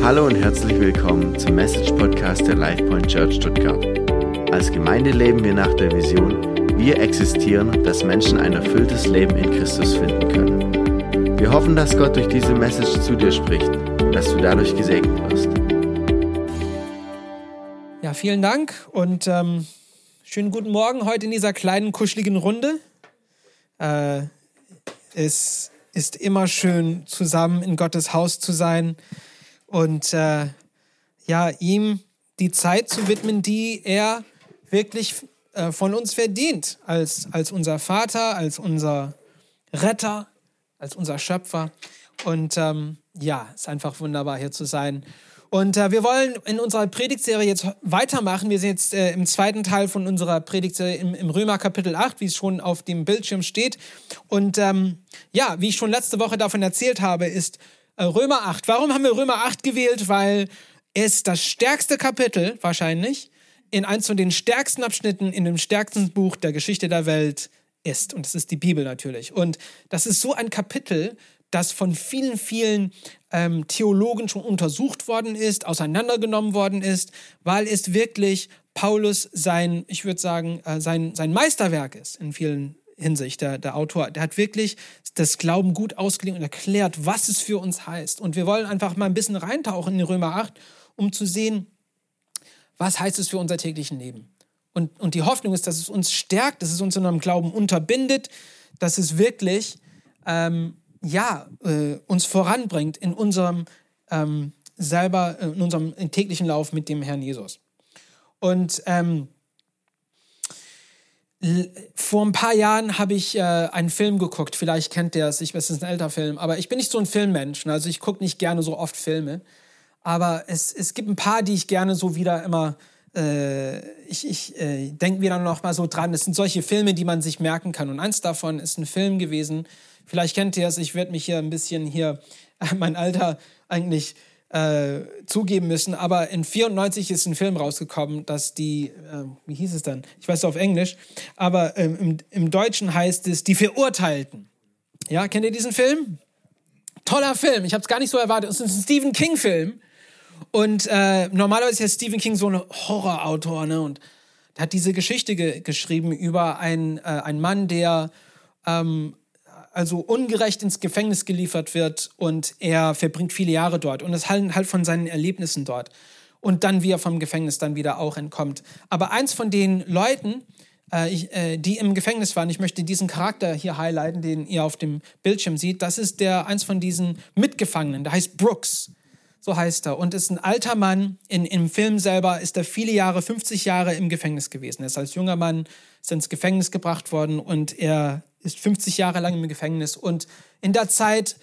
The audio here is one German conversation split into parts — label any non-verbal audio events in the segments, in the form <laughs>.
Hallo und herzlich willkommen zum Message Podcast der LifePoint Church Stuttgart. Als Gemeinde leben wir nach der Vision, wir existieren, dass Menschen ein erfülltes Leben in Christus finden können. Wir hoffen, dass Gott durch diese Message zu dir spricht und dass du dadurch gesegnet wirst. Ja, vielen Dank und ähm, schönen guten Morgen heute in dieser kleinen, kuscheligen Runde. Äh, es ist immer schön, zusammen in Gottes Haus zu sein und äh, ja, ihm die Zeit zu widmen, die er wirklich äh, von uns verdient, als, als unser Vater, als unser Retter, als unser Schöpfer. Und ähm, ja, es ist einfach wunderbar hier zu sein. Und äh, wir wollen in unserer Predigtserie jetzt weitermachen. Wir sind jetzt äh, im zweiten Teil von unserer Predigtserie im, im Römer Kapitel 8, wie es schon auf dem Bildschirm steht. Und ähm, ja, wie ich schon letzte Woche davon erzählt habe, ist Römer 8. Warum haben wir Römer 8 gewählt? Weil es das stärkste Kapitel wahrscheinlich in eins von den stärksten Abschnitten in dem stärksten Buch der Geschichte der Welt ist. Und das ist die Bibel natürlich. Und das ist so ein Kapitel, das von vielen, vielen ähm, Theologen schon untersucht worden ist, auseinandergenommen worden ist, weil es wirklich Paulus sein, ich würde sagen, äh, sein, sein Meisterwerk ist in vielen Hinsicht. Der, der Autor, der hat wirklich das Glauben gut ausgelegt und erklärt, was es für uns heißt. Und wir wollen einfach mal ein bisschen reintauchen in Römer 8, um zu sehen, was heißt es für unser täglichen Leben. Und, und die Hoffnung ist, dass es uns stärkt, dass es uns in unserem Glauben unterbindet, dass es wirklich ähm, ja, äh, uns voranbringt in unserem ähm, selber, äh, in unserem täglichen Lauf mit dem Herrn Jesus. Und ähm, vor ein paar Jahren habe ich äh, einen Film geguckt, vielleicht kennt ihr es, ich weiß, es ist ein älter Film, aber ich bin nicht so ein Filmmensch, ne? also ich gucke nicht gerne so oft Filme, aber es, es gibt ein paar, die ich gerne so wieder immer, äh, ich, ich äh, denke wieder noch mal so dran, es sind solche Filme, die man sich merken kann. Und eins davon ist ein Film gewesen, Vielleicht kennt ihr es, ich werde mich hier ein bisschen hier <laughs> mein Alter eigentlich äh, zugeben müssen, aber in 94 ist ein Film rausgekommen, dass die, äh, wie hieß es dann? Ich weiß es auf Englisch, aber ähm, im, im Deutschen heißt es Die Verurteilten. Ja, kennt ihr diesen Film? Toller Film, ich habe es gar nicht so erwartet. Es ist ein Stephen King-Film. Und äh, normalerweise ist ja Stephen King so ein Horrorautor, ne? Und hat diese Geschichte ge geschrieben über einen, äh, einen Mann, der ähm, also ungerecht ins Gefängnis geliefert wird und er verbringt viele Jahre dort und es halt, halt von seinen Erlebnissen dort und dann wie er vom Gefängnis dann wieder auch entkommt. Aber eins von den Leuten, äh, ich, äh, die im Gefängnis waren, ich möchte diesen Charakter hier highlighten, den ihr auf dem Bildschirm seht, das ist der eins von diesen Mitgefangenen, der heißt Brooks. So heißt er. Und ist ein alter Mann. In, Im Film selber ist er viele Jahre, 50 Jahre im Gefängnis gewesen. Er ist als junger Mann ist ins Gefängnis gebracht worden und er ist 50 Jahre lang im Gefängnis und in der Zeit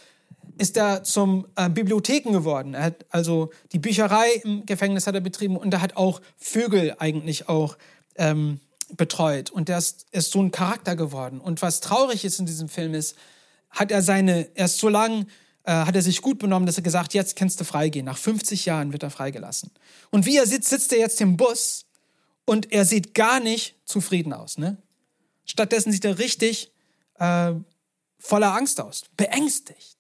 ist er zum äh, Bibliotheken geworden. Er hat also die Bücherei im Gefängnis hat er betrieben und er hat auch Vögel eigentlich auch ähm, betreut. Und er ist, ist, so ein Charakter geworden. Und was traurig ist in diesem Film ist, hat er seine, er ist so lang, äh, hat er sich gut benommen, dass er gesagt, jetzt kannst du freigehen. Nach 50 Jahren wird er freigelassen. Und wie er sitzt, sitzt er jetzt im Bus und er sieht gar nicht zufrieden aus. Ne? Stattdessen sieht er richtig äh, voller Angst aus, beängstigt.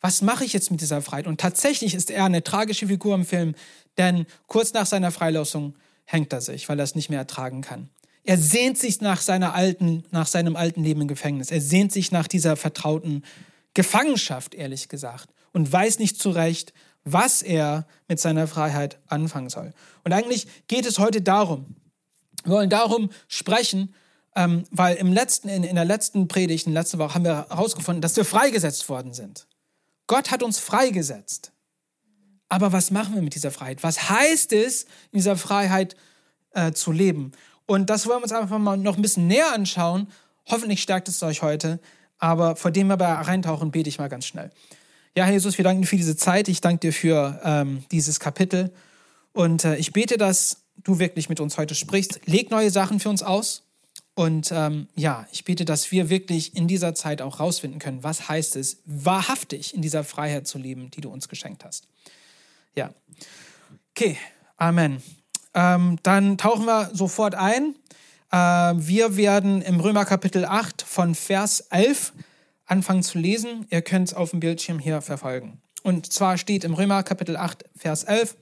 Was mache ich jetzt mit dieser Freiheit? Und tatsächlich ist er eine tragische Figur im Film, denn kurz nach seiner Freilassung hängt er sich, weil er es nicht mehr ertragen kann. Er sehnt sich nach, seiner alten, nach seinem alten Leben im Gefängnis. Er sehnt sich nach dieser vertrauten Gefangenschaft, ehrlich gesagt, und weiß nicht zurecht, was er mit seiner Freiheit anfangen soll. Und eigentlich geht es heute darum, wir wollen darum sprechen, ähm, weil im letzten, in, in der letzten Predigt, in letzter Woche, haben wir herausgefunden, dass wir freigesetzt worden sind. Gott hat uns freigesetzt. Aber was machen wir mit dieser Freiheit? Was heißt es, in dieser Freiheit äh, zu leben? Und das wollen wir uns einfach mal noch ein bisschen näher anschauen. Hoffentlich stärkt es euch heute. Aber vor dem wir aber reintauchen, bete ich mal ganz schnell. Ja, Herr Jesus, wir danken dir für diese Zeit. Ich danke dir für ähm, dieses Kapitel. Und äh, ich bete, dass du wirklich mit uns heute sprichst. Leg neue Sachen für uns aus. Und ähm, ja, ich bete, dass wir wirklich in dieser Zeit auch rausfinden können, was heißt es, wahrhaftig in dieser Freiheit zu leben, die du uns geschenkt hast. Ja. Okay, Amen. Ähm, dann tauchen wir sofort ein. Äh, wir werden im Römer Kapitel 8 von Vers 11 anfangen zu lesen. Ihr könnt es auf dem Bildschirm hier verfolgen. Und zwar steht im Römer Kapitel 8, Vers 11,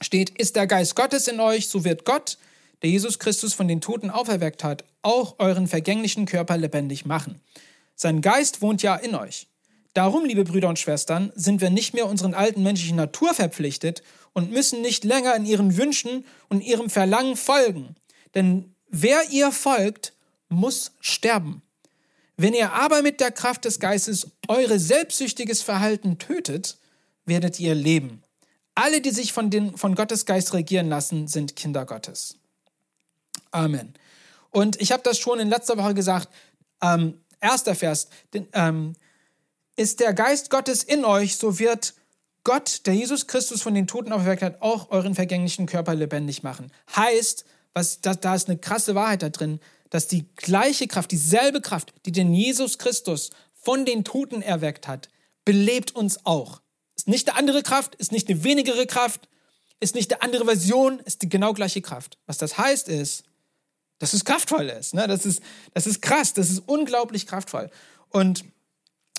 steht, ist der Geist Gottes in euch, so wird Gott, der Jesus Christus von den Toten auferweckt hat, auch euren vergänglichen Körper lebendig machen. Sein Geist wohnt ja in euch. Darum, liebe Brüder und Schwestern, sind wir nicht mehr unseren alten menschlichen Natur verpflichtet und müssen nicht länger in ihren Wünschen und ihrem Verlangen folgen. Denn wer ihr folgt, muss sterben. Wenn ihr aber mit der Kraft des Geistes eure selbstsüchtiges Verhalten tötet, werdet ihr leben. Alle, die sich von, den, von Gottes Geist regieren lassen, sind Kinder Gottes. Amen. Und ich habe das schon in letzter Woche gesagt, ähm, erster Vers, den, ähm, ist der Geist Gottes in euch, so wird Gott, der Jesus Christus von den Toten auferweckt hat, auch euren vergänglichen Körper lebendig machen. Heißt, was, da, da ist eine krasse Wahrheit da drin, dass die gleiche Kraft, dieselbe Kraft, die den Jesus Christus von den Toten erweckt hat, belebt uns auch. Ist nicht eine andere Kraft, ist nicht eine wenigere Kraft, ist nicht eine andere Version, ist die genau gleiche Kraft. Was das heißt ist, dass es kraftvoll ist. Ne? Das, ist das ist krass, das ist unglaublich kraftvoll. Und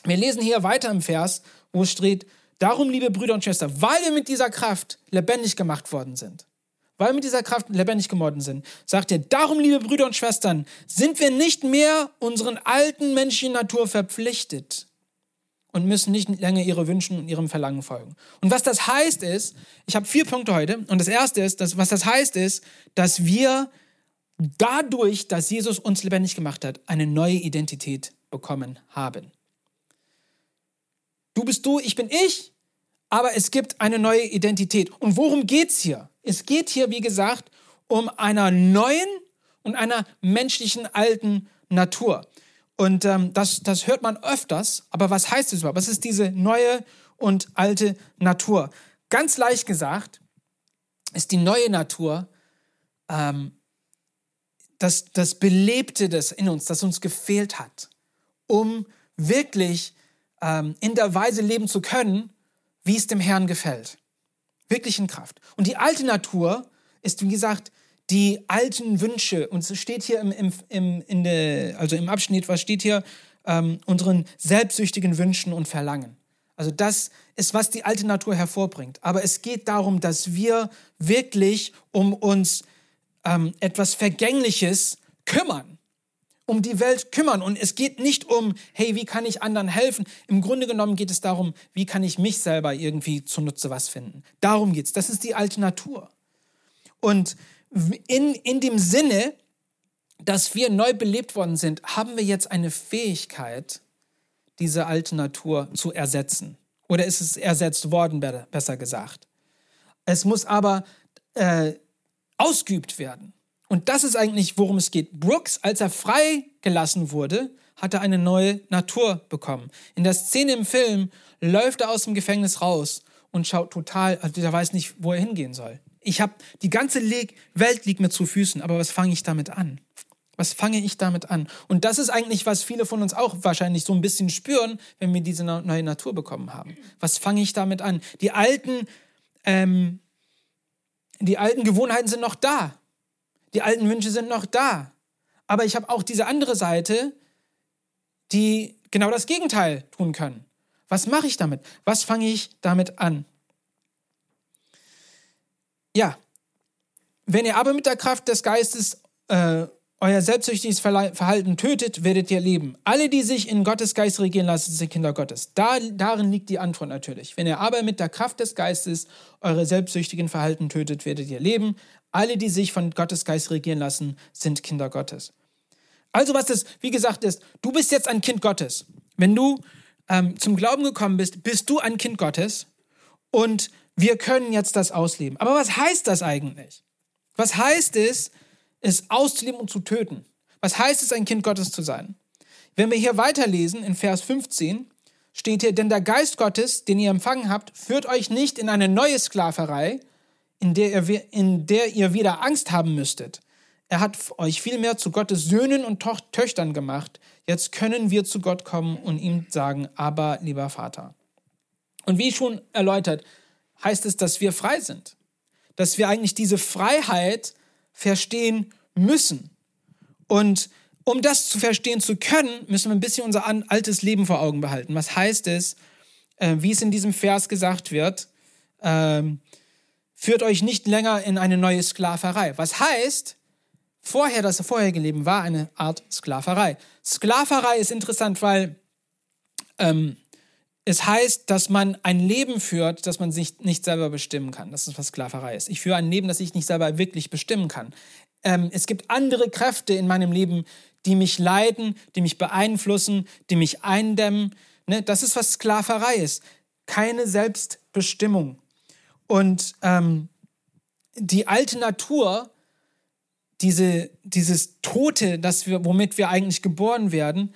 wir lesen hier weiter im Vers, wo es steht, darum, liebe Brüder und Schwestern, weil wir mit dieser Kraft lebendig gemacht worden sind weil wir mit dieser Kraft lebendig geworden sind, sagt er, darum, liebe Brüder und Schwestern, sind wir nicht mehr unseren alten menschlichen Natur verpflichtet und müssen nicht länger ihre Wünschen und ihrem Verlangen folgen. Und was das heißt ist, ich habe vier Punkte heute und das erste ist, dass, was das heißt ist, dass wir dadurch, dass Jesus uns lebendig gemacht hat, eine neue Identität bekommen haben. Du bist du, ich bin ich, aber es gibt eine neue Identität. Und worum geht es hier? Es geht hier, wie gesagt, um einer neuen und einer menschlichen alten Natur. Und ähm, das, das hört man öfters, aber was heißt es überhaupt? Was ist diese neue und alte Natur? Ganz leicht gesagt ist die neue Natur ähm, das, das Belebte des in uns, das uns gefehlt hat, um wirklich ähm, in der Weise leben zu können, wie es dem Herrn gefällt. Wirklich in Kraft. Und die alte Natur ist, wie gesagt, die alten Wünsche. Und es steht hier im, im, im, in der, also im Abschnitt, was steht hier? Ähm, unseren selbstsüchtigen Wünschen und Verlangen. Also das ist, was die alte Natur hervorbringt. Aber es geht darum, dass wir wirklich um uns ähm, etwas Vergängliches kümmern um die Welt kümmern. Und es geht nicht um, hey, wie kann ich anderen helfen? Im Grunde genommen geht es darum, wie kann ich mich selber irgendwie zunutze was finden. Darum geht es. Das ist die alte Natur. Und in, in dem Sinne, dass wir neu belebt worden sind, haben wir jetzt eine Fähigkeit, diese alte Natur zu ersetzen. Oder ist es ersetzt worden, besser gesagt. Es muss aber äh, ausgeübt werden. Und das ist eigentlich, worum es geht. Brooks, als er freigelassen wurde, hat er eine neue Natur bekommen. In der Szene im Film läuft er aus dem Gefängnis raus und schaut total, also der weiß nicht, wo er hingehen soll. Ich habe die ganze Welt liegt mir zu Füßen, aber was fange ich damit an? Was fange ich damit an? Und das ist eigentlich, was viele von uns auch wahrscheinlich so ein bisschen spüren, wenn wir diese neue Natur bekommen haben. Was fange ich damit an? Die alten, ähm, die alten Gewohnheiten sind noch da. Die alten Wünsche sind noch da. Aber ich habe auch diese andere Seite, die genau das Gegenteil tun können. Was mache ich damit? Was fange ich damit an? Ja, wenn ihr aber mit der Kraft des Geistes äh, euer selbstsüchtiges Verhalten tötet, werdet ihr leben. Alle, die sich in Gottes Geist regieren lassen, sind Kinder Gottes. Da, darin liegt die Antwort natürlich. Wenn ihr aber mit der Kraft des Geistes eure selbstsüchtigen Verhalten tötet, werdet ihr leben. Alle, die sich von Gottes Geist regieren lassen, sind Kinder Gottes. Also was das, wie gesagt, ist, du bist jetzt ein Kind Gottes. Wenn du ähm, zum Glauben gekommen bist, bist du ein Kind Gottes und wir können jetzt das ausleben. Aber was heißt das eigentlich? Was heißt es, es auszuleben und zu töten? Was heißt es, ein Kind Gottes zu sein? Wenn wir hier weiterlesen, in Vers 15, steht hier, denn der Geist Gottes, den ihr empfangen habt, führt euch nicht in eine neue Sklaverei, in der, ihr, in der ihr wieder Angst haben müsstet. Er hat euch vielmehr zu Gottes Söhnen und Töchtern gemacht. Jetzt können wir zu Gott kommen und ihm sagen, aber lieber Vater. Und wie schon erläutert, heißt es, dass wir frei sind. Dass wir eigentlich diese Freiheit verstehen müssen. Und um das zu verstehen zu können, müssen wir ein bisschen unser altes Leben vor Augen behalten. Was heißt es, äh, wie es in diesem Vers gesagt wird, ähm, führt euch nicht länger in eine neue Sklaverei. Was heißt, vorher, das vorherige Leben war eine Art Sklaverei. Sklaverei ist interessant, weil ähm, es heißt, dass man ein Leben führt, das man sich nicht selber bestimmen kann. Das ist, was Sklaverei ist. Ich führe ein Leben, das ich nicht selber wirklich bestimmen kann. Ähm, es gibt andere Kräfte in meinem Leben, die mich leiden, die mich beeinflussen, die mich eindämmen. Ne? Das ist, was Sklaverei ist. Keine Selbstbestimmung. Und ähm, die alte Natur, diese, dieses Tote, das wir, womit wir eigentlich geboren werden,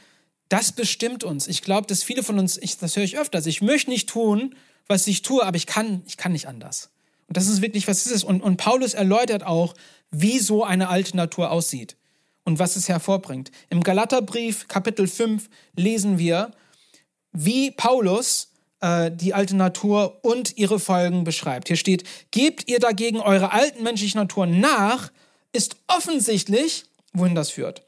das bestimmt uns. Ich glaube, dass viele von uns, ich, das höre ich öfters, ich möchte nicht tun, was ich tue, aber ich kann, ich kann nicht anders. Und das ist wirklich, was ist es? Und, und Paulus erläutert auch, wie so eine alte Natur aussieht und was es hervorbringt. Im Galaterbrief Kapitel 5 lesen wir, wie Paulus äh, die alte Natur und ihre Folgen beschreibt. Hier steht, gebt ihr dagegen eure alten menschlichen Naturen nach, ist offensichtlich, wohin das führt.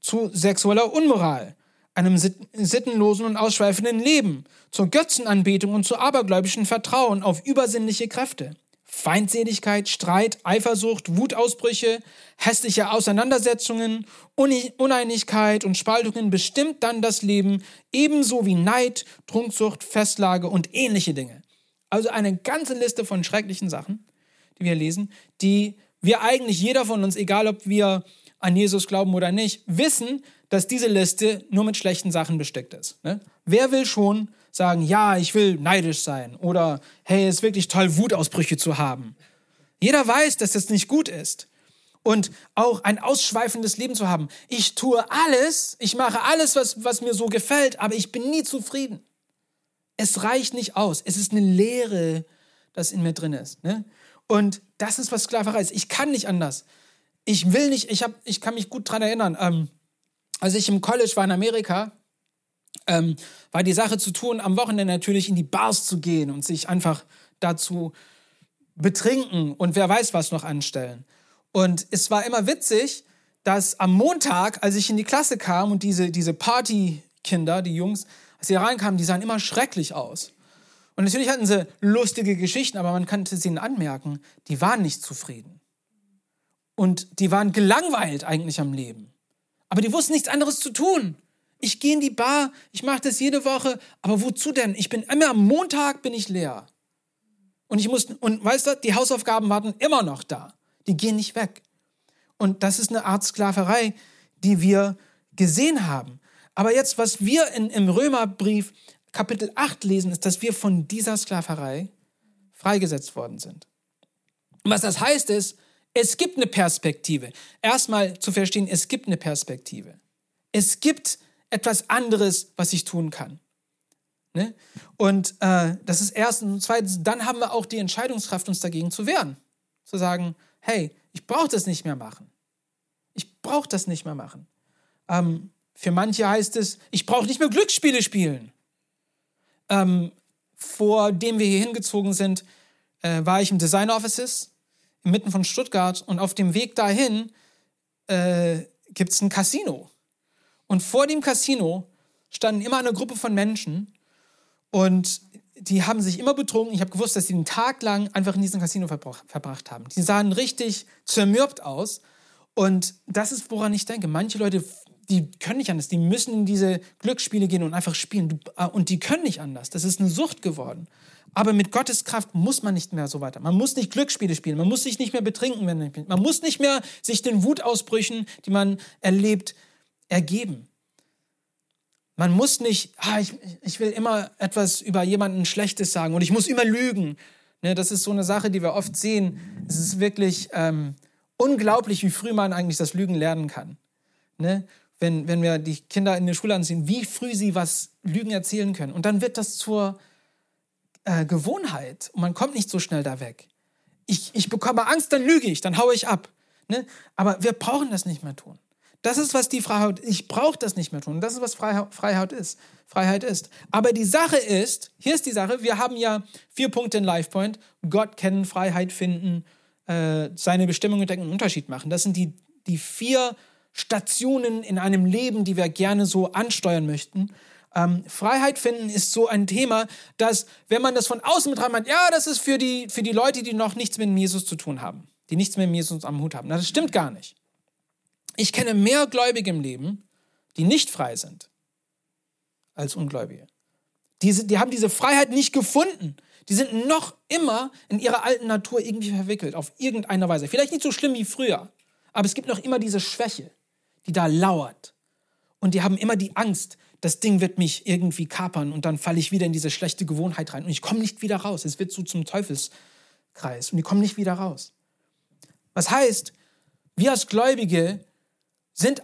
Zu sexueller Unmoral, einem sittenlosen und ausschweifenden Leben, zur Götzenanbetung und zu abergläubischen Vertrauen auf übersinnliche Kräfte. Feindseligkeit, Streit, Eifersucht, Wutausbrüche, hässliche Auseinandersetzungen, Uneinigkeit und Spaltungen bestimmt dann das Leben, ebenso wie Neid, Trunksucht, Festlage und ähnliche Dinge. Also eine ganze Liste von schrecklichen Sachen, die wir lesen, die wir eigentlich jeder von uns, egal ob wir an Jesus glauben oder nicht, wissen, dass diese Liste nur mit schlechten Sachen bestückt ist. Ne? Wer will schon sagen, ja, ich will neidisch sein oder hey, es ist wirklich toll, Wutausbrüche zu haben. Jeder weiß, dass das nicht gut ist. Und auch ein ausschweifendes Leben zu haben. Ich tue alles, ich mache alles, was, was mir so gefällt, aber ich bin nie zufrieden. Es reicht nicht aus. Es ist eine Leere, das in mir drin ist. Ne? Und das ist, was Sklaverei ist. Ich kann nicht anders. Ich will nicht, ich, hab, ich kann mich gut daran erinnern, ähm, als ich im College war in Amerika, ähm, war die Sache zu tun, am Wochenende natürlich in die Bars zu gehen und sich einfach dazu betrinken und wer weiß was noch anstellen. Und es war immer witzig, dass am Montag, als ich in die Klasse kam und diese, diese Partykinder, die Jungs, als sie reinkamen, die sahen immer schrecklich aus. Und natürlich hatten sie lustige Geschichten, aber man konnte sie ihnen anmerken, die waren nicht zufrieden. Und die waren gelangweilt eigentlich am Leben. Aber die wussten nichts anderes zu tun. Ich gehe in die Bar, ich mache das jede Woche, aber wozu denn? Ich bin immer am Montag bin ich leer. Und ich muss und weißt du, die Hausaufgaben warten immer noch da. Die gehen nicht weg. Und das ist eine Art Sklaverei, die wir gesehen haben. Aber jetzt, was wir in, im Römerbrief Kapitel 8 lesen, ist, dass wir von dieser Sklaverei freigesetzt worden sind. Und was das heißt ist, es gibt eine Perspektive. Erstmal zu verstehen, es gibt eine Perspektive. Es gibt etwas anderes, was ich tun kann. Ne? Und äh, das ist erstens. Und zweitens, dann haben wir auch die Entscheidungskraft, uns dagegen zu wehren. Zu sagen, hey, ich brauche das nicht mehr machen. Ich brauche das nicht mehr machen. Ähm, für manche heißt es, ich brauche nicht mehr Glücksspiele spielen. Ähm, vor dem wir hier hingezogen sind, äh, war ich im Design Offices mitten von Stuttgart und auf dem Weg dahin äh, gibt es ein Casino. Und vor dem Casino standen immer eine Gruppe von Menschen und die haben sich immer betrunken. Ich habe gewusst, dass sie den Tag lang einfach in diesem Casino verbracht haben. Die sahen richtig zermürbt aus. Und das ist, woran ich denke. Manche Leute, die können nicht anders. Die müssen in diese Glücksspiele gehen und einfach spielen. Äh, und die können nicht anders. Das ist eine Sucht geworden. Aber mit Gottes Kraft muss man nicht mehr so weiter. Man muss nicht Glücksspiele spielen. Man muss sich nicht mehr betrinken. Man muss nicht mehr sich den Wutausbrüchen, die man erlebt, ergeben. Man muss nicht, ah, ich, ich will immer etwas über jemanden Schlechtes sagen und ich muss immer lügen. Ne, das ist so eine Sache, die wir oft sehen. Es ist wirklich ähm, unglaublich, wie früh man eigentlich das Lügen lernen kann. Ne? Wenn, wenn wir die Kinder in der Schule ansehen, wie früh sie was Lügen erzählen können. Und dann wird das zur äh, Gewohnheit und man kommt nicht so schnell da weg. Ich, ich bekomme Angst, dann lüge ich, dann haue ich ab. Ne? Aber wir brauchen das nicht mehr tun. Das ist, was die Freiheit, ich brauche das nicht mehr tun. Das ist, was Freiheit ist. Freiheit ist. Aber die Sache ist, hier ist die Sache, wir haben ja vier Punkte in LifePoint. Gott kennen, Freiheit finden, äh, seine Bestimmung entdecken und Unterschied machen. Das sind die, die vier Stationen in einem Leben, die wir gerne so ansteuern möchten. Ähm, Freiheit finden ist so ein Thema, dass, wenn man das von außen betrachtet, ja, das ist für die, für die Leute, die noch nichts mit Jesus zu tun haben, die nichts mit Jesus am Hut haben. Na, das stimmt gar nicht. Ich kenne mehr Gläubige im Leben, die nicht frei sind, als Ungläubige. Die, die haben diese Freiheit nicht gefunden. Die sind noch immer in ihrer alten Natur irgendwie verwickelt, auf irgendeine Weise. Vielleicht nicht so schlimm wie früher, aber es gibt noch immer diese Schwäche, die da lauert. Und die haben immer die Angst, das Ding wird mich irgendwie kapern und dann falle ich wieder in diese schlechte Gewohnheit rein und ich komme nicht wieder raus. Es wird so zum Teufelskreis und die kommen nicht wieder raus. Was heißt, wir als Gläubige sind,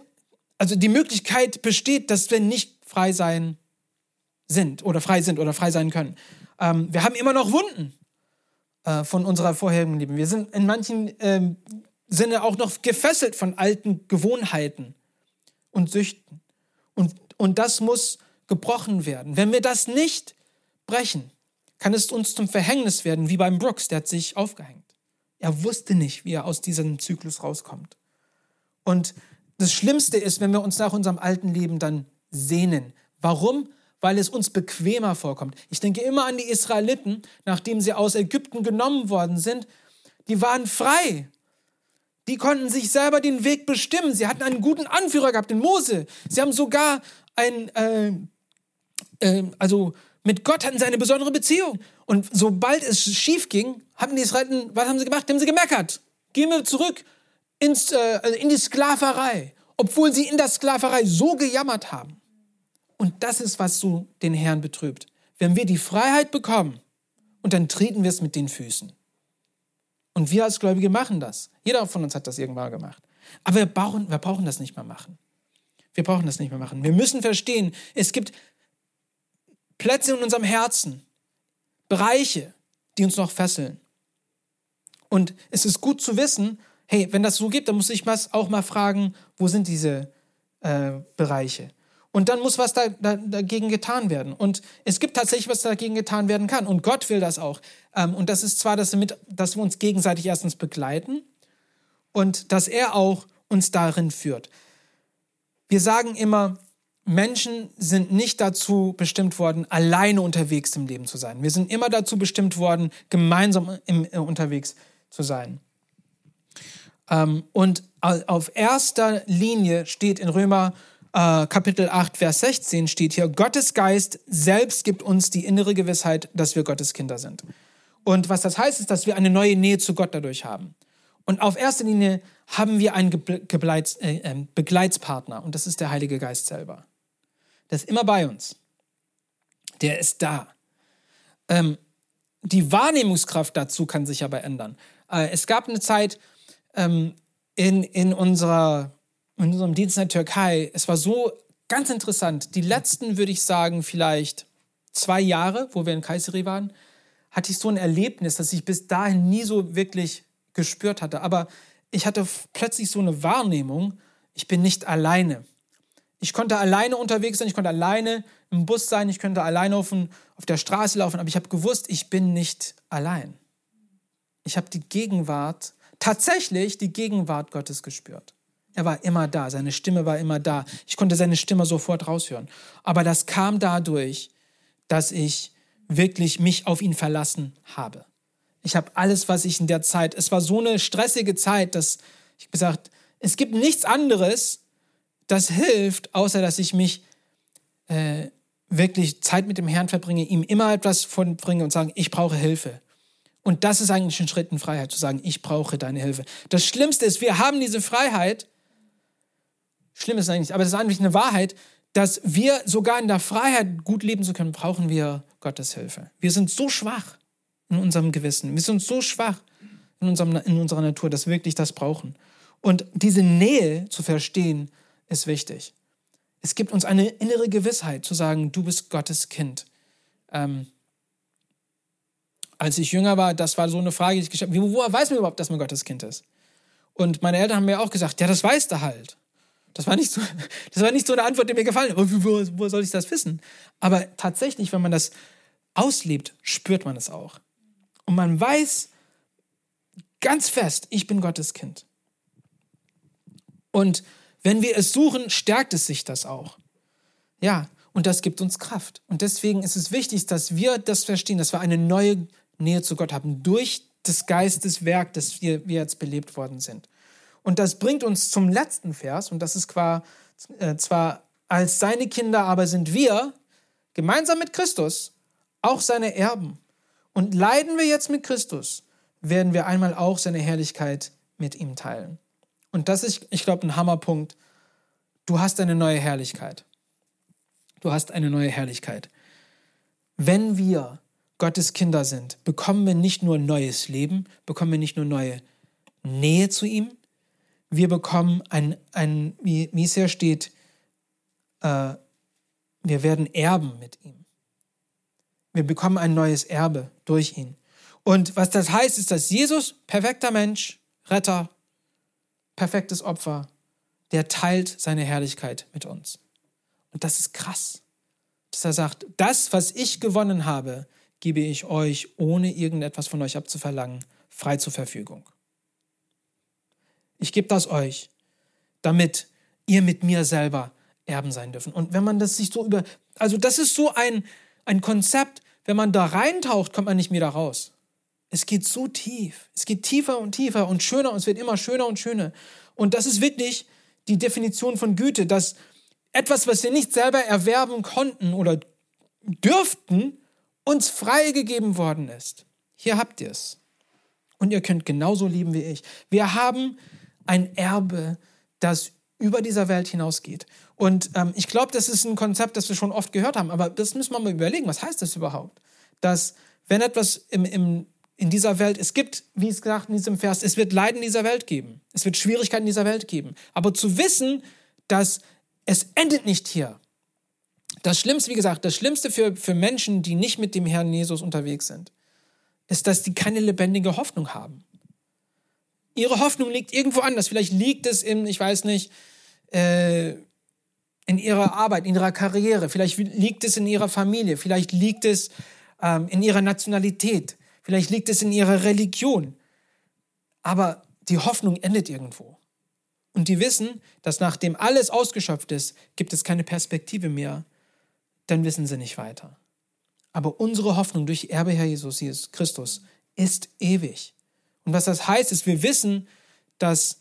also die Möglichkeit besteht, dass wir nicht frei sein sind oder frei sind oder frei sein können. Ähm, wir haben immer noch Wunden äh, von unserer vorherigen Liebe. Wir sind in manchen ähm, Sinne auch noch gefesselt von alten Gewohnheiten und Süchten. Und und das muss gebrochen werden. Wenn wir das nicht brechen, kann es uns zum Verhängnis werden, wie beim Brooks, der hat sich aufgehängt. Er wusste nicht, wie er aus diesem Zyklus rauskommt. Und das Schlimmste ist, wenn wir uns nach unserem alten Leben dann sehnen. Warum? Weil es uns bequemer vorkommt. Ich denke immer an die Israeliten, nachdem sie aus Ägypten genommen worden sind. Die waren frei. Die konnten sich selber den Weg bestimmen. Sie hatten einen guten Anführer gehabt, den Mose. Sie haben sogar ein, äh, äh, also mit Gott hatten sie eine besondere Beziehung. Und sobald es schief ging, haben die Israeliten, was haben sie gemacht? Haben sie gemeckert. Gehen wir zurück ins, äh, also in die Sklaverei, obwohl sie in der Sklaverei so gejammert haben. Und das ist, was so den Herrn betrübt. Wenn wir die Freiheit bekommen, und dann treten wir es mit den Füßen. Und wir als Gläubige machen das. Jeder von uns hat das irgendwann gemacht. Aber wir brauchen, wir brauchen das nicht mehr machen. Wir brauchen das nicht mehr machen. Wir müssen verstehen, es gibt Plätze in unserem Herzen, Bereiche, die uns noch fesseln. Und es ist gut zu wissen, hey, wenn das so gibt, dann muss ich auch mal fragen, wo sind diese äh, Bereiche? Und dann muss was da, da, dagegen getan werden. Und es gibt tatsächlich, was dagegen getan werden kann. Und Gott will das auch. Ähm, und das ist zwar, dass wir, mit, dass wir uns gegenseitig erstens begleiten und dass er auch uns darin führt. Wir sagen immer, Menschen sind nicht dazu bestimmt worden, alleine unterwegs im Leben zu sein. Wir sind immer dazu bestimmt worden, gemeinsam im, äh, unterwegs zu sein. Ähm, und auf erster Linie steht in Römer äh, Kapitel 8, Vers 16 steht hier, Gottes Geist selbst gibt uns die innere Gewissheit, dass wir Gottes Kinder sind. Und was das heißt, ist, dass wir eine neue Nähe zu Gott dadurch haben. Und auf erster Linie haben wir einen Gebleits, äh, äh, Begleitspartner und das ist der Heilige Geist selber. Der ist immer bei uns. Der ist da. Ähm, die Wahrnehmungskraft dazu kann sich aber ändern. Äh, es gab eine Zeit ähm, in, in, unserer, in unserem Dienst in der Türkei, es war so ganz interessant. Die letzten, würde ich sagen, vielleicht zwei Jahre, wo wir in Kayseri waren, hatte ich so ein Erlebnis, das ich bis dahin nie so wirklich gespürt hatte. Aber ich hatte plötzlich so eine Wahrnehmung, ich bin nicht alleine. Ich konnte alleine unterwegs sein, ich konnte alleine im Bus sein, ich könnte alleine auf, auf der Straße laufen, aber ich habe gewusst, ich bin nicht allein. Ich habe die Gegenwart, tatsächlich die Gegenwart Gottes gespürt. Er war immer da, seine Stimme war immer da. Ich konnte seine Stimme sofort raushören. Aber das kam dadurch, dass ich wirklich mich auf ihn verlassen habe. Ich habe alles, was ich in der Zeit, es war so eine stressige Zeit, dass ich gesagt, es gibt nichts anderes, das hilft, außer dass ich mich äh, wirklich Zeit mit dem Herrn verbringe, ihm immer etwas von bringe und sage, ich brauche Hilfe. Und das ist eigentlich ein Schritt in Freiheit, zu sagen, ich brauche deine Hilfe. Das Schlimmste ist, wir haben diese Freiheit, schlimm ist eigentlich, aber das ist eigentlich eine Wahrheit, dass wir sogar in der Freiheit gut leben zu können, brauchen wir Gottes Hilfe. Wir sind so schwach in unserem Gewissen. Wir sind so schwach in, unserem, in unserer Natur, dass wir wirklich das brauchen. Und diese Nähe zu verstehen, ist wichtig. Es gibt uns eine innere Gewissheit zu sagen, du bist Gottes Kind. Ähm, als ich jünger war, das war so eine Frage, die ich gestellt habe, woher weiß man überhaupt, dass man Gottes Kind ist? Und meine Eltern haben mir auch gesagt, ja, das weißt du halt. Das war nicht so, <laughs> das war nicht so eine Antwort, die mir gefallen hat. Wo, wo soll ich das wissen? Aber tatsächlich, wenn man das auslebt, spürt man es auch. Und man weiß ganz fest, ich bin Gottes Kind. Und wenn wir es suchen, stärkt es sich das auch. Ja, Und das gibt uns Kraft. Und deswegen ist es wichtig, dass wir das verstehen, dass wir eine neue Nähe zu Gott haben durch das Geisteswerk, das wir, wir jetzt belebt worden sind. Und das bringt uns zum letzten Vers, und das ist zwar, äh, zwar als seine Kinder, aber sind wir gemeinsam mit Christus auch seine Erben. Und leiden wir jetzt mit Christus, werden wir einmal auch seine Herrlichkeit mit ihm teilen. Und das ist, ich glaube, ein Hammerpunkt. Du hast eine neue Herrlichkeit. Du hast eine neue Herrlichkeit. Wenn wir Gottes Kinder sind, bekommen wir nicht nur neues Leben, bekommen wir nicht nur neue Nähe zu ihm, wir bekommen ein, ein wie, es hier steht, äh, wir werden erben mit ihm. Wir bekommen ein neues Erbe durch ihn. Und was das heißt, ist, dass Jesus, perfekter Mensch, Retter, perfektes Opfer, der teilt seine Herrlichkeit mit uns. Und das ist krass, dass er sagt, das, was ich gewonnen habe, gebe ich euch, ohne irgendetwas von euch abzuverlangen, frei zur Verfügung. Ich gebe das euch, damit ihr mit mir selber Erben sein dürfen. Und wenn man das sich so über, also das ist so ein, ein Konzept, wenn man da reintaucht, kommt man nicht mehr da raus. Es geht so tief. Es geht tiefer und tiefer und schöner und es wird immer schöner und schöner. Und das ist wirklich die Definition von Güte, dass etwas, was wir nicht selber erwerben konnten oder dürften, uns freigegeben worden ist. Hier habt ihr es. Und ihr könnt genauso lieben wie ich. Wir haben ein Erbe, das über dieser Welt hinausgeht. Und ähm, ich glaube, das ist ein Konzept, das wir schon oft gehört haben, aber das müssen wir mal überlegen. Was heißt das überhaupt? Dass, wenn etwas im, im, in dieser Welt, es gibt, wie es gesagt in diesem Vers, es wird Leiden in dieser Welt geben. Es wird Schwierigkeiten in dieser Welt geben. Aber zu wissen, dass es endet nicht hier. Das Schlimmste, wie gesagt, das Schlimmste für, für Menschen, die nicht mit dem Herrn Jesus unterwegs sind, ist, dass die keine lebendige Hoffnung haben. Ihre Hoffnung liegt irgendwo anders. Vielleicht liegt es in, ich weiß nicht, äh, in ihrer Arbeit, in ihrer Karriere, vielleicht liegt es in ihrer Familie, vielleicht liegt es ähm, in ihrer Nationalität, vielleicht liegt es in ihrer Religion. Aber die Hoffnung endet irgendwo. Und die wissen, dass nachdem alles ausgeschöpft ist, gibt es keine Perspektive mehr. Dann wissen sie nicht weiter. Aber unsere Hoffnung durch Erbe Herr Jesus, Jesus Christus, ist ewig. Und was das heißt, ist, wir wissen, dass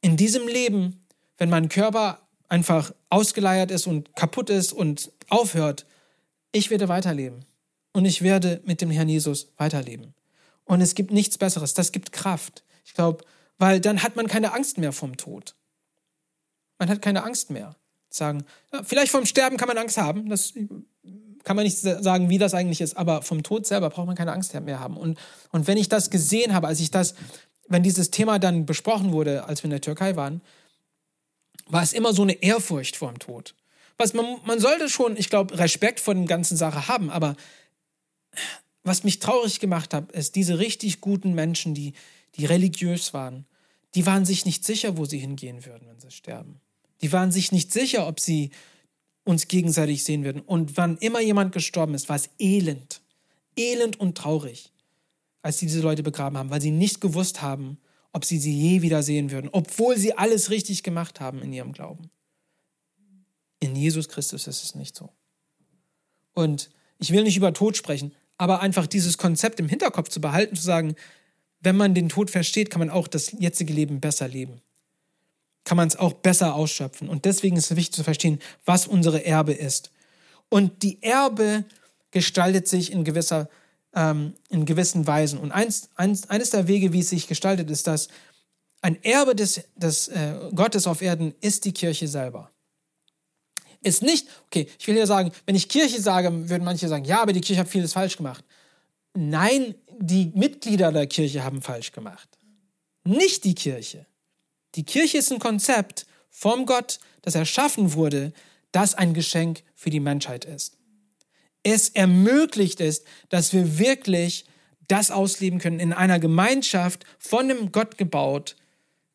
in diesem Leben, wenn mein Körper einfach ausgeleiert ist und kaputt ist und aufhört, ich werde weiterleben. Und ich werde mit dem Herrn Jesus weiterleben. Und es gibt nichts Besseres. Das gibt Kraft. Ich glaube, weil dann hat man keine Angst mehr vom Tod. Man hat keine Angst mehr. Sagen, ja, vielleicht vom Sterben kann man Angst haben. Das kann man nicht sagen, wie das eigentlich ist. Aber vom Tod selber braucht man keine Angst mehr haben. Und, und wenn ich das gesehen habe, als ich das wenn dieses Thema dann besprochen wurde, als wir in der Türkei waren, war es immer so eine Ehrfurcht vor dem Tod. Was man, man sollte schon, ich glaube, Respekt vor der ganzen Sache haben, aber was mich traurig gemacht hat, ist diese richtig guten Menschen, die, die religiös waren, die waren sich nicht sicher, wo sie hingehen würden, wenn sie sterben. Die waren sich nicht sicher, ob sie uns gegenseitig sehen würden. Und wann immer jemand gestorben ist, war es elend. Elend und traurig als sie diese Leute begraben haben, weil sie nicht gewusst haben, ob sie sie je wieder sehen würden, obwohl sie alles richtig gemacht haben in ihrem Glauben. In Jesus Christus ist es nicht so. Und ich will nicht über Tod sprechen, aber einfach dieses Konzept im Hinterkopf zu behalten, zu sagen, wenn man den Tod versteht, kann man auch das jetzige Leben besser leben. Kann man es auch besser ausschöpfen. Und deswegen ist es wichtig zu verstehen, was unsere Erbe ist. Und die Erbe gestaltet sich in gewisser ähm, in gewissen Weisen. Und eins, eins, eines der Wege, wie es sich gestaltet, ist, dass ein Erbe des, des äh, Gottes auf Erden ist die Kirche selber. Ist nicht, okay, ich will ja sagen, wenn ich Kirche sage, würden manche sagen, ja, aber die Kirche hat vieles falsch gemacht. Nein, die Mitglieder der Kirche haben falsch gemacht. Nicht die Kirche. Die Kirche ist ein Konzept vom Gott, das erschaffen wurde, das ein Geschenk für die Menschheit ist es ermöglicht es, dass wir wirklich das ausleben können in einer Gemeinschaft von dem Gott gebaut,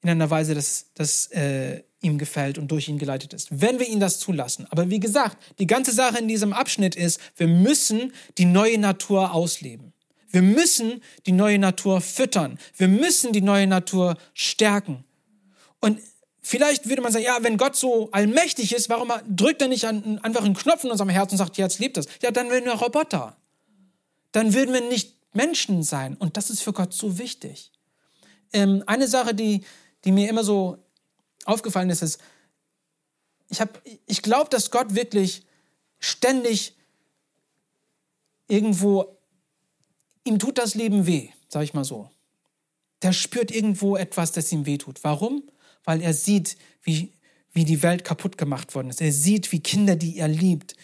in einer Weise, dass das äh, ihm gefällt und durch ihn geleitet ist, wenn wir ihn das zulassen. Aber wie gesagt, die ganze Sache in diesem Abschnitt ist, wir müssen die neue Natur ausleben. Wir müssen die neue Natur füttern. Wir müssen die neue Natur stärken. Und Vielleicht würde man sagen, ja, wenn Gott so allmächtig ist, warum drückt er nicht einfach einen Knopf in unserem Herzen und sagt, jetzt lebt das? Ja, dann wären wir Roboter. Dann würden wir nicht Menschen sein. Und das ist für Gott so wichtig. Ähm, eine Sache, die, die mir immer so aufgefallen ist, ist, ich, ich glaube, dass Gott wirklich ständig irgendwo, ihm tut das Leben weh, sage ich mal so. Der spürt irgendwo etwas, das ihm weh tut. Warum? Weil er sieht, wie, wie die Welt kaputt gemacht worden ist. Er sieht, wie Kinder, die er liebt,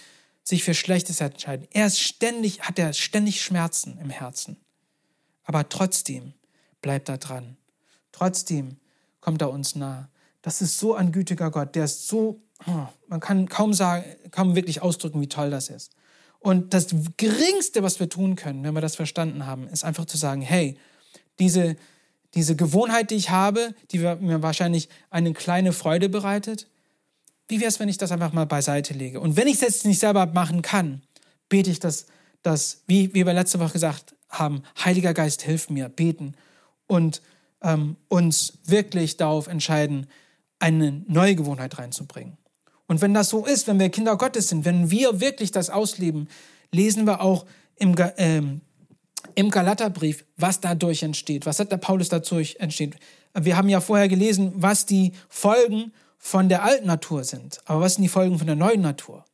sich für Schlechtes entscheiden. Er ist ständig, hat er ständig Schmerzen im Herzen. Aber trotzdem bleibt er dran. Trotzdem kommt er uns nah. Das ist so ein gütiger Gott, der ist so, oh, man kann kaum sagen, kaum wirklich ausdrücken, wie toll das ist. Und das Geringste, was wir tun können, wenn wir das verstanden haben, ist einfach zu sagen, hey, diese, diese Gewohnheit, die ich habe, die mir wahrscheinlich eine kleine Freude bereitet, wie wäre es, wenn ich das einfach mal beiseite lege? Und wenn ich es jetzt nicht selber machen kann, bete ich das, das wie, wie wir letzte Woche gesagt haben, Heiliger Geist, hilf mir, beten und ähm, uns wirklich darauf entscheiden, eine neue Gewohnheit reinzubringen. Und wenn das so ist, wenn wir Kinder Gottes sind, wenn wir wirklich das ausleben, lesen wir auch im, ähm, im Galaterbrief, was dadurch entsteht. Was hat der Paulus dadurch entsteht? Wir haben ja vorher gelesen, was die Folgen von der alten Natur sind. Aber was sind die Folgen von der neuen Natur?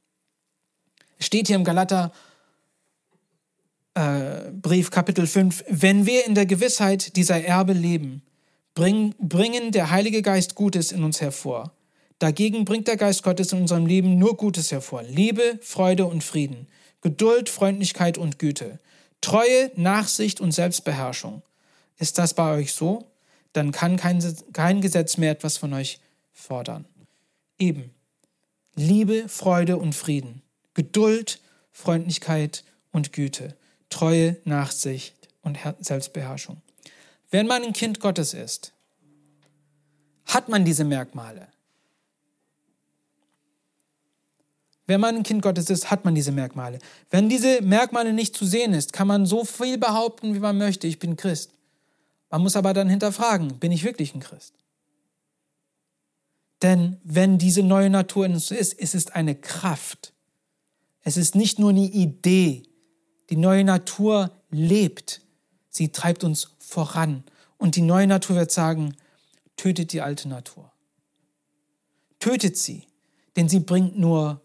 Steht hier im Galater äh, Brief Kapitel 5, wenn wir in der Gewissheit dieser Erbe leben, bring, bringen der Heilige Geist Gutes in uns hervor. Dagegen bringt der Geist Gottes in unserem Leben nur Gutes hervor. Liebe, Freude und Frieden, Geduld, Freundlichkeit und Güte, Treue, Nachsicht und Selbstbeherrschung. Ist das bei euch so? Dann kann kein, kein Gesetz mehr etwas von euch fordern. Eben. Liebe, Freude und Frieden, Geduld, Freundlichkeit und Güte, Treue, Nachsicht und Selbstbeherrschung. Wenn man ein Kind Gottes ist, hat man diese Merkmale. Wenn man ein Kind Gottes ist, hat man diese Merkmale. Wenn diese Merkmale nicht zu sehen ist, kann man so viel behaupten, wie man möchte, ich bin Christ. Man muss aber dann hinterfragen, bin ich wirklich ein Christ? Denn wenn diese neue Natur in uns ist, es ist eine Kraft. Es ist nicht nur eine Idee. Die neue Natur lebt. Sie treibt uns voran. Und die neue Natur wird sagen, tötet die alte Natur. Tötet sie, denn sie bringt nur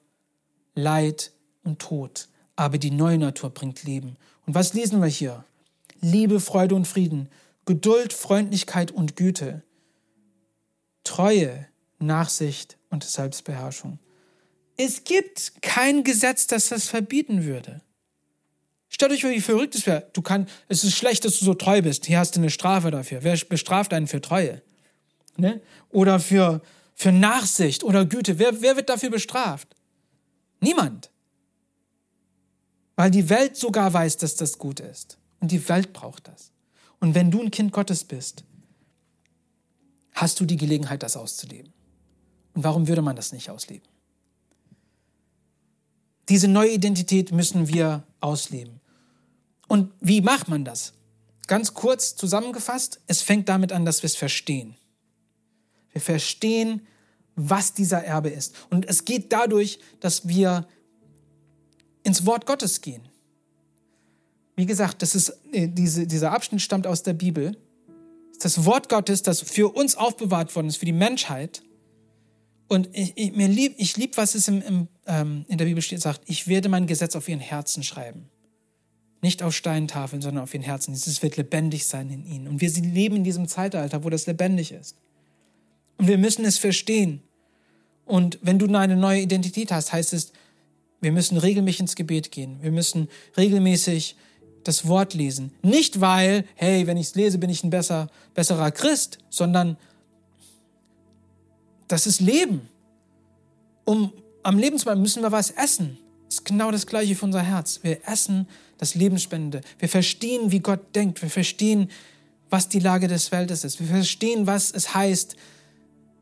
Leid und Tod. Aber die neue Natur bringt Leben. Und was lesen wir hier? Liebe, Freude und Frieden, Geduld, Freundlichkeit und Güte, Treue, Nachsicht und Selbstbeherrschung. Es gibt kein Gesetz, das das verbieten würde. Stellt euch vor, wie verrückt es wäre. Du kann, es ist schlecht, dass du so treu bist. Hier hast du eine Strafe dafür. Wer bestraft einen für Treue? Ne? Oder für, für Nachsicht oder Güte. Wer, wer wird dafür bestraft? Niemand. Weil die Welt sogar weiß, dass das gut ist. Und die Welt braucht das. Und wenn du ein Kind Gottes bist, hast du die Gelegenheit, das auszuleben. Und warum würde man das nicht ausleben? Diese neue Identität müssen wir ausleben. Und wie macht man das? Ganz kurz zusammengefasst, es fängt damit an, dass wir es verstehen. Wir verstehen, was dieser Erbe ist. Und es geht dadurch, dass wir ins Wort Gottes gehen. Wie gesagt, das ist, äh, diese, dieser Abschnitt stammt aus der Bibel. Das Wort Gottes, das für uns aufbewahrt worden ist, für die Menschheit. Und ich, ich, mir lieb, lieb, was es im, im, ähm, in der Bibel steht, sagt, ich werde mein Gesetz auf ihren Herzen schreiben. Nicht auf Steintafeln, sondern auf ihren Herzen. Es wird lebendig sein in ihnen. Und wir leben in diesem Zeitalter, wo das lebendig ist. Und wir müssen es verstehen. Und wenn du eine neue Identität hast, heißt es, wir müssen regelmäßig ins Gebet gehen. Wir müssen regelmäßig das Wort lesen. Nicht weil, hey, wenn ich es lese, bin ich ein besser, besserer Christ, sondern das ist Leben. Um am Leben zu bleiben, müssen wir was essen. Das ist genau das Gleiche für unser Herz. Wir essen das Lebensspende. Wir verstehen, wie Gott denkt. Wir verstehen, was die Lage des Weltes ist. Wir verstehen, was es heißt,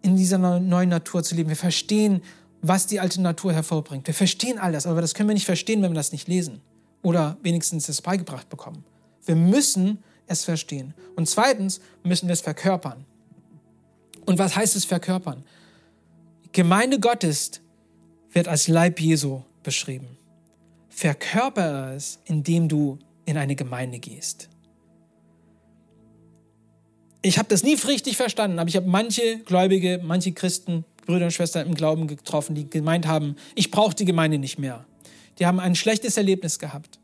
in dieser neuen Natur zu leben. Wir verstehen, was die alte Natur hervorbringt. Wir verstehen all das, aber das können wir nicht verstehen, wenn wir das nicht lesen oder wenigstens es beigebracht bekommen. Wir müssen es verstehen. Und zweitens müssen wir es verkörpern. Und was heißt es verkörpern? Gemeinde Gottes wird als Leib Jesu beschrieben. Verkörpere es, indem du in eine Gemeinde gehst. Ich habe das nie richtig verstanden, aber ich habe manche Gläubige, manche Christen, Brüder und Schwestern im Glauben getroffen, die gemeint haben, ich brauche die Gemeinde nicht mehr. Die haben ein schlechtes Erlebnis gehabt.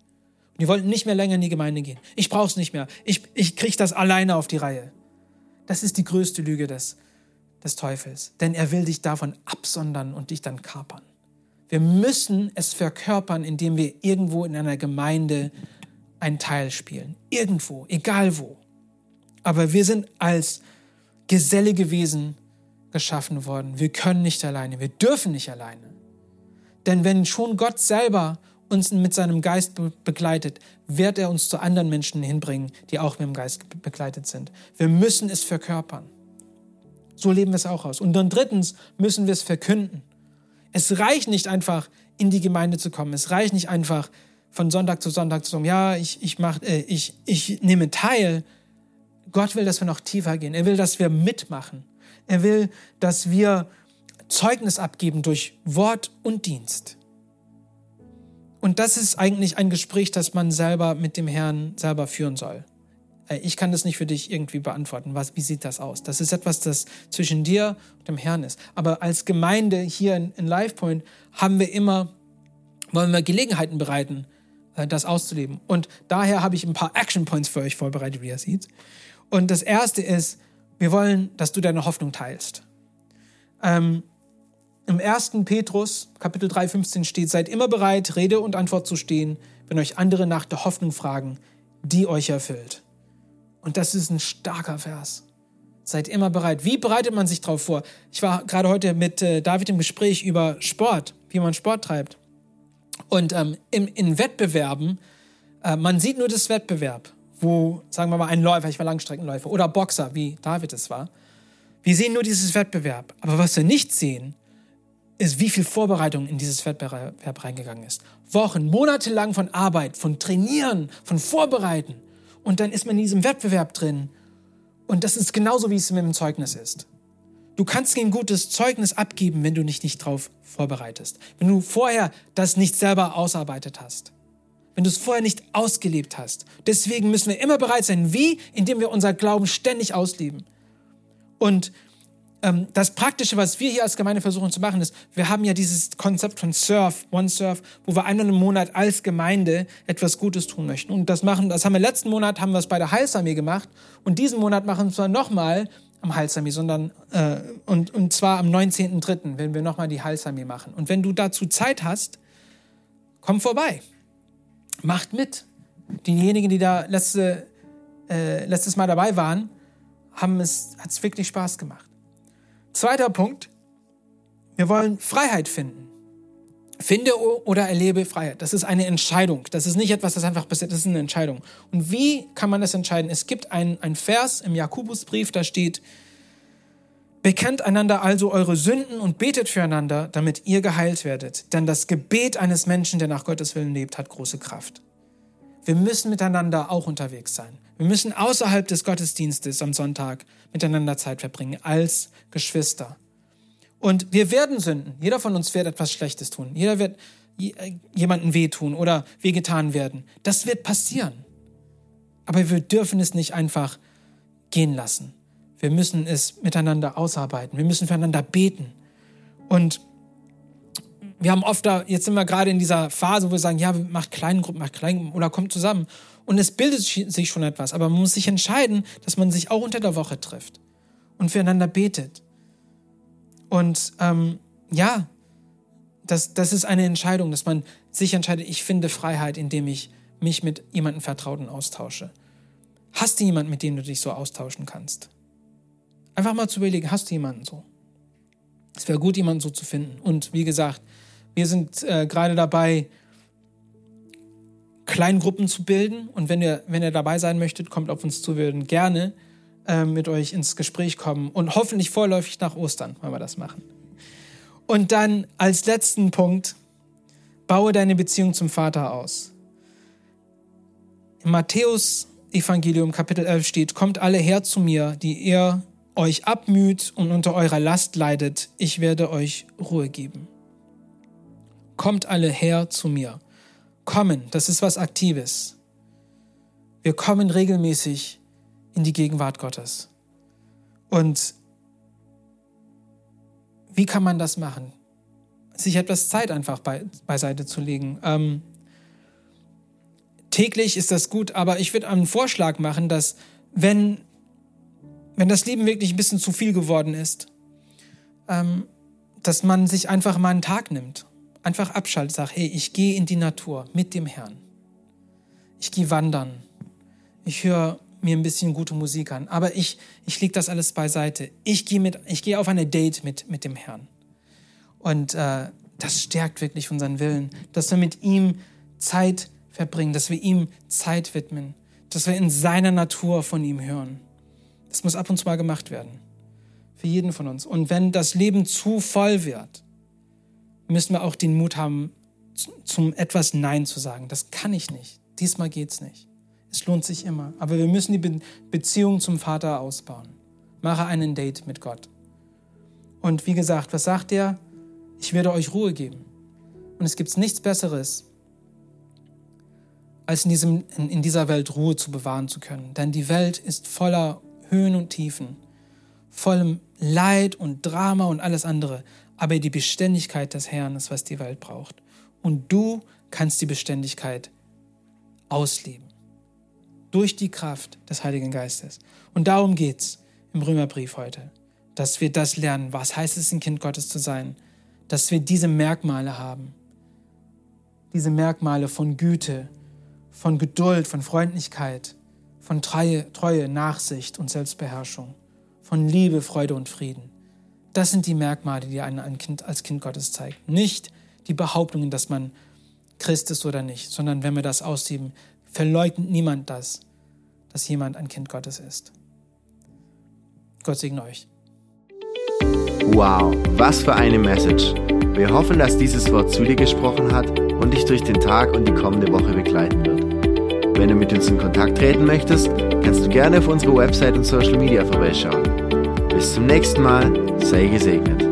Und die wollten nicht mehr länger in die Gemeinde gehen. Ich brauche es nicht mehr. Ich, ich kriege das alleine auf die Reihe. Das ist die größte Lüge des, des Teufels. Denn er will dich davon absondern und dich dann kapern. Wir müssen es verkörpern, indem wir irgendwo in einer Gemeinde einen Teil spielen. Irgendwo, egal wo. Aber wir sind als gesellige Wesen geschaffen worden. Wir können nicht alleine, wir dürfen nicht alleine. Denn wenn schon Gott selber uns mit seinem Geist begleitet, wird er uns zu anderen Menschen hinbringen, die auch mit dem Geist begleitet sind. Wir müssen es verkörpern. So leben wir es auch aus. Und dann drittens müssen wir es verkünden. Es reicht nicht einfach, in die Gemeinde zu kommen. Es reicht nicht einfach, von Sonntag zu Sonntag zu sagen, ja, ich, ich, mach, äh, ich, ich nehme teil. Gott will, dass wir noch tiefer gehen. Er will, dass wir mitmachen. Er will, dass wir Zeugnis abgeben durch Wort und Dienst. Und das ist eigentlich ein Gespräch, das man selber mit dem Herrn selber führen soll. Äh, ich kann das nicht für dich irgendwie beantworten. Was, wie sieht das aus? Das ist etwas, das zwischen dir und dem Herrn ist. Aber als Gemeinde hier in, in LifePoint haben wir immer, wollen wir Gelegenheiten bereiten, äh, das auszuleben. Und daher habe ich ein paar Action Points für euch vorbereitet, wie ihr seht. Und das erste ist, wir wollen, dass du deine Hoffnung teilst. Ähm, Im 1. Petrus, Kapitel 3, 15 steht, seid immer bereit, Rede und Antwort zu stehen, wenn euch andere nach der Hoffnung fragen, die euch erfüllt. Und das ist ein starker Vers. Seid immer bereit. Wie bereitet man sich darauf vor? Ich war gerade heute mit äh, David im Gespräch über Sport, wie man Sport treibt. Und ähm, im, in Wettbewerben, äh, man sieht nur das Wettbewerb, wo, sagen wir mal, ein Läufer, ich war Langstreckenläufer, oder Boxer, wie David es war. Wir sehen nur dieses Wettbewerb. Aber was wir nicht sehen, ist, wie viel Vorbereitung in dieses Wettbewerb reingegangen ist. Wochen, Monate lang von Arbeit, von Trainieren, von Vorbereiten und dann ist man in diesem Wettbewerb drin. Und das ist genauso, wie es mit dem Zeugnis ist. Du kannst kein gutes Zeugnis abgeben, wenn du dich nicht darauf vorbereitest. Wenn du vorher das nicht selber ausarbeitet hast. Wenn du es vorher nicht ausgelebt hast. Deswegen müssen wir immer bereit sein. Wie? Indem wir unser Glauben ständig ausleben. Und ähm, das Praktische, was wir hier als Gemeinde versuchen zu machen, ist, wir haben ja dieses Konzept von Surf, One Surf, wo wir einmal im Monat als Gemeinde etwas Gutes tun möchten. Und das machen, das haben wir letzten Monat, haben wir es bei der Heilsarmee gemacht. Und diesen Monat machen wir es zwar nochmal am Heilsarmee, sondern, äh, und, und zwar am 19.03., wenn wir nochmal die Heilsarmee machen. Und wenn du dazu Zeit hast, komm vorbei. Macht mit. Diejenigen, die da letzte, äh, letztes Mal dabei waren, haben es, hat es wirklich Spaß gemacht. Zweiter Punkt, wir wollen Freiheit finden. Finde oder erlebe Freiheit. Das ist eine Entscheidung. Das ist nicht etwas, das einfach passiert, das ist eine Entscheidung. Und wie kann man das entscheiden? Es gibt ein, ein Vers im Jakobusbrief, da steht, Bekennt einander also eure Sünden und betet füreinander, damit ihr geheilt werdet. Denn das Gebet eines Menschen, der nach Gottes Willen lebt, hat große Kraft. Wir müssen miteinander auch unterwegs sein. Wir müssen außerhalb des Gottesdienstes am Sonntag miteinander Zeit verbringen, als Geschwister. Und wir werden sünden. Jeder von uns wird etwas Schlechtes tun. Jeder wird äh, jemanden wehtun oder wehgetan werden. Das wird passieren. Aber wir dürfen es nicht einfach gehen lassen. Wir müssen es miteinander ausarbeiten. Wir müssen füreinander beten. Und wir haben oft da, jetzt sind wir gerade in dieser Phase, wo wir sagen, ja, macht kleinen Gruppen, macht kleinen oder kommt zusammen. Und es bildet sich schon etwas, aber man muss sich entscheiden, dass man sich auch unter der Woche trifft und füreinander betet. Und ähm, ja, das, das ist eine Entscheidung, dass man sich entscheidet, ich finde Freiheit, indem ich mich mit jemandem Vertrauten austausche. Hast du jemanden, mit dem du dich so austauschen kannst? Einfach mal zu überlegen, hast du jemanden so? Es wäre gut, jemanden so zu finden. Und wie gesagt, wir sind äh, gerade dabei, Kleingruppen zu bilden. Und wenn ihr, wenn ihr dabei sein möchtet, kommt auf uns zu. Wir würden gerne äh, mit euch ins Gespräch kommen und hoffentlich vorläufig nach Ostern, wenn wir das machen. Und dann als letzten Punkt, baue deine Beziehung zum Vater aus. Im Matthäus Evangelium Kapitel 11 steht, kommt alle her zu mir, die ihr euch abmüht und unter eurer Last leidet, ich werde euch Ruhe geben. Kommt alle her zu mir. Kommen, das ist was Aktives. Wir kommen regelmäßig in die Gegenwart Gottes. Und wie kann man das machen? Sich etwas Zeit einfach bei, beiseite zu legen. Ähm, täglich ist das gut, aber ich würde einen Vorschlag machen, dass wenn wenn das Leben wirklich ein bisschen zu viel geworden ist, ähm, dass man sich einfach mal einen Tag nimmt, einfach abschaltet, sagt, hey, ich gehe in die Natur mit dem Herrn. Ich gehe wandern. Ich höre mir ein bisschen gute Musik an. Aber ich, ich lege das alles beiseite. Ich gehe, mit, ich gehe auf eine Date mit, mit dem Herrn. Und äh, das stärkt wirklich unseren Willen, dass wir mit ihm Zeit verbringen, dass wir ihm Zeit widmen, dass wir in seiner Natur von ihm hören. Das muss ab und zu mal gemacht werden. Für jeden von uns. Und wenn das Leben zu voll wird, müssen wir auch den Mut haben, zum etwas Nein zu sagen. Das kann ich nicht. Diesmal geht's nicht. Es lohnt sich immer. Aber wir müssen die Be Beziehung zum Vater ausbauen. Mache einen Date mit Gott. Und wie gesagt, was sagt er? Ich werde euch Ruhe geben. Und es gibt nichts Besseres, als in, diesem, in dieser Welt Ruhe zu bewahren zu können. Denn die Welt ist voller Höhen und Tiefen, vollem Leid und Drama und alles andere. Aber die Beständigkeit des Herrn ist, was die Welt braucht. Und du kannst die Beständigkeit ausleben. Durch die Kraft des Heiligen Geistes. Und darum geht es im Römerbrief heute. Dass wir das lernen. Was heißt es, ein Kind Gottes zu sein? Dass wir diese Merkmale haben. Diese Merkmale von Güte, von Geduld, von Freundlichkeit, von Treue, Treue, Nachsicht und Selbstbeherrschung, von Liebe, Freude und Frieden. Das sind die Merkmale, die einen ein kind, als Kind Gottes zeigt. Nicht die Behauptungen, dass man Christ ist oder nicht, sondern wenn wir das aussieben, verleugnet niemand das, dass jemand ein Kind Gottes ist. Gott segne euch. Wow, was für eine Message. Wir hoffen, dass dieses Wort zu dir gesprochen hat und dich durch den Tag und die kommende Woche begleiten wird. Wenn du mit uns in Kontakt treten möchtest, kannst du gerne auf unsere Website und Social Media vorbeischauen. Bis zum nächsten Mal, sei gesegnet.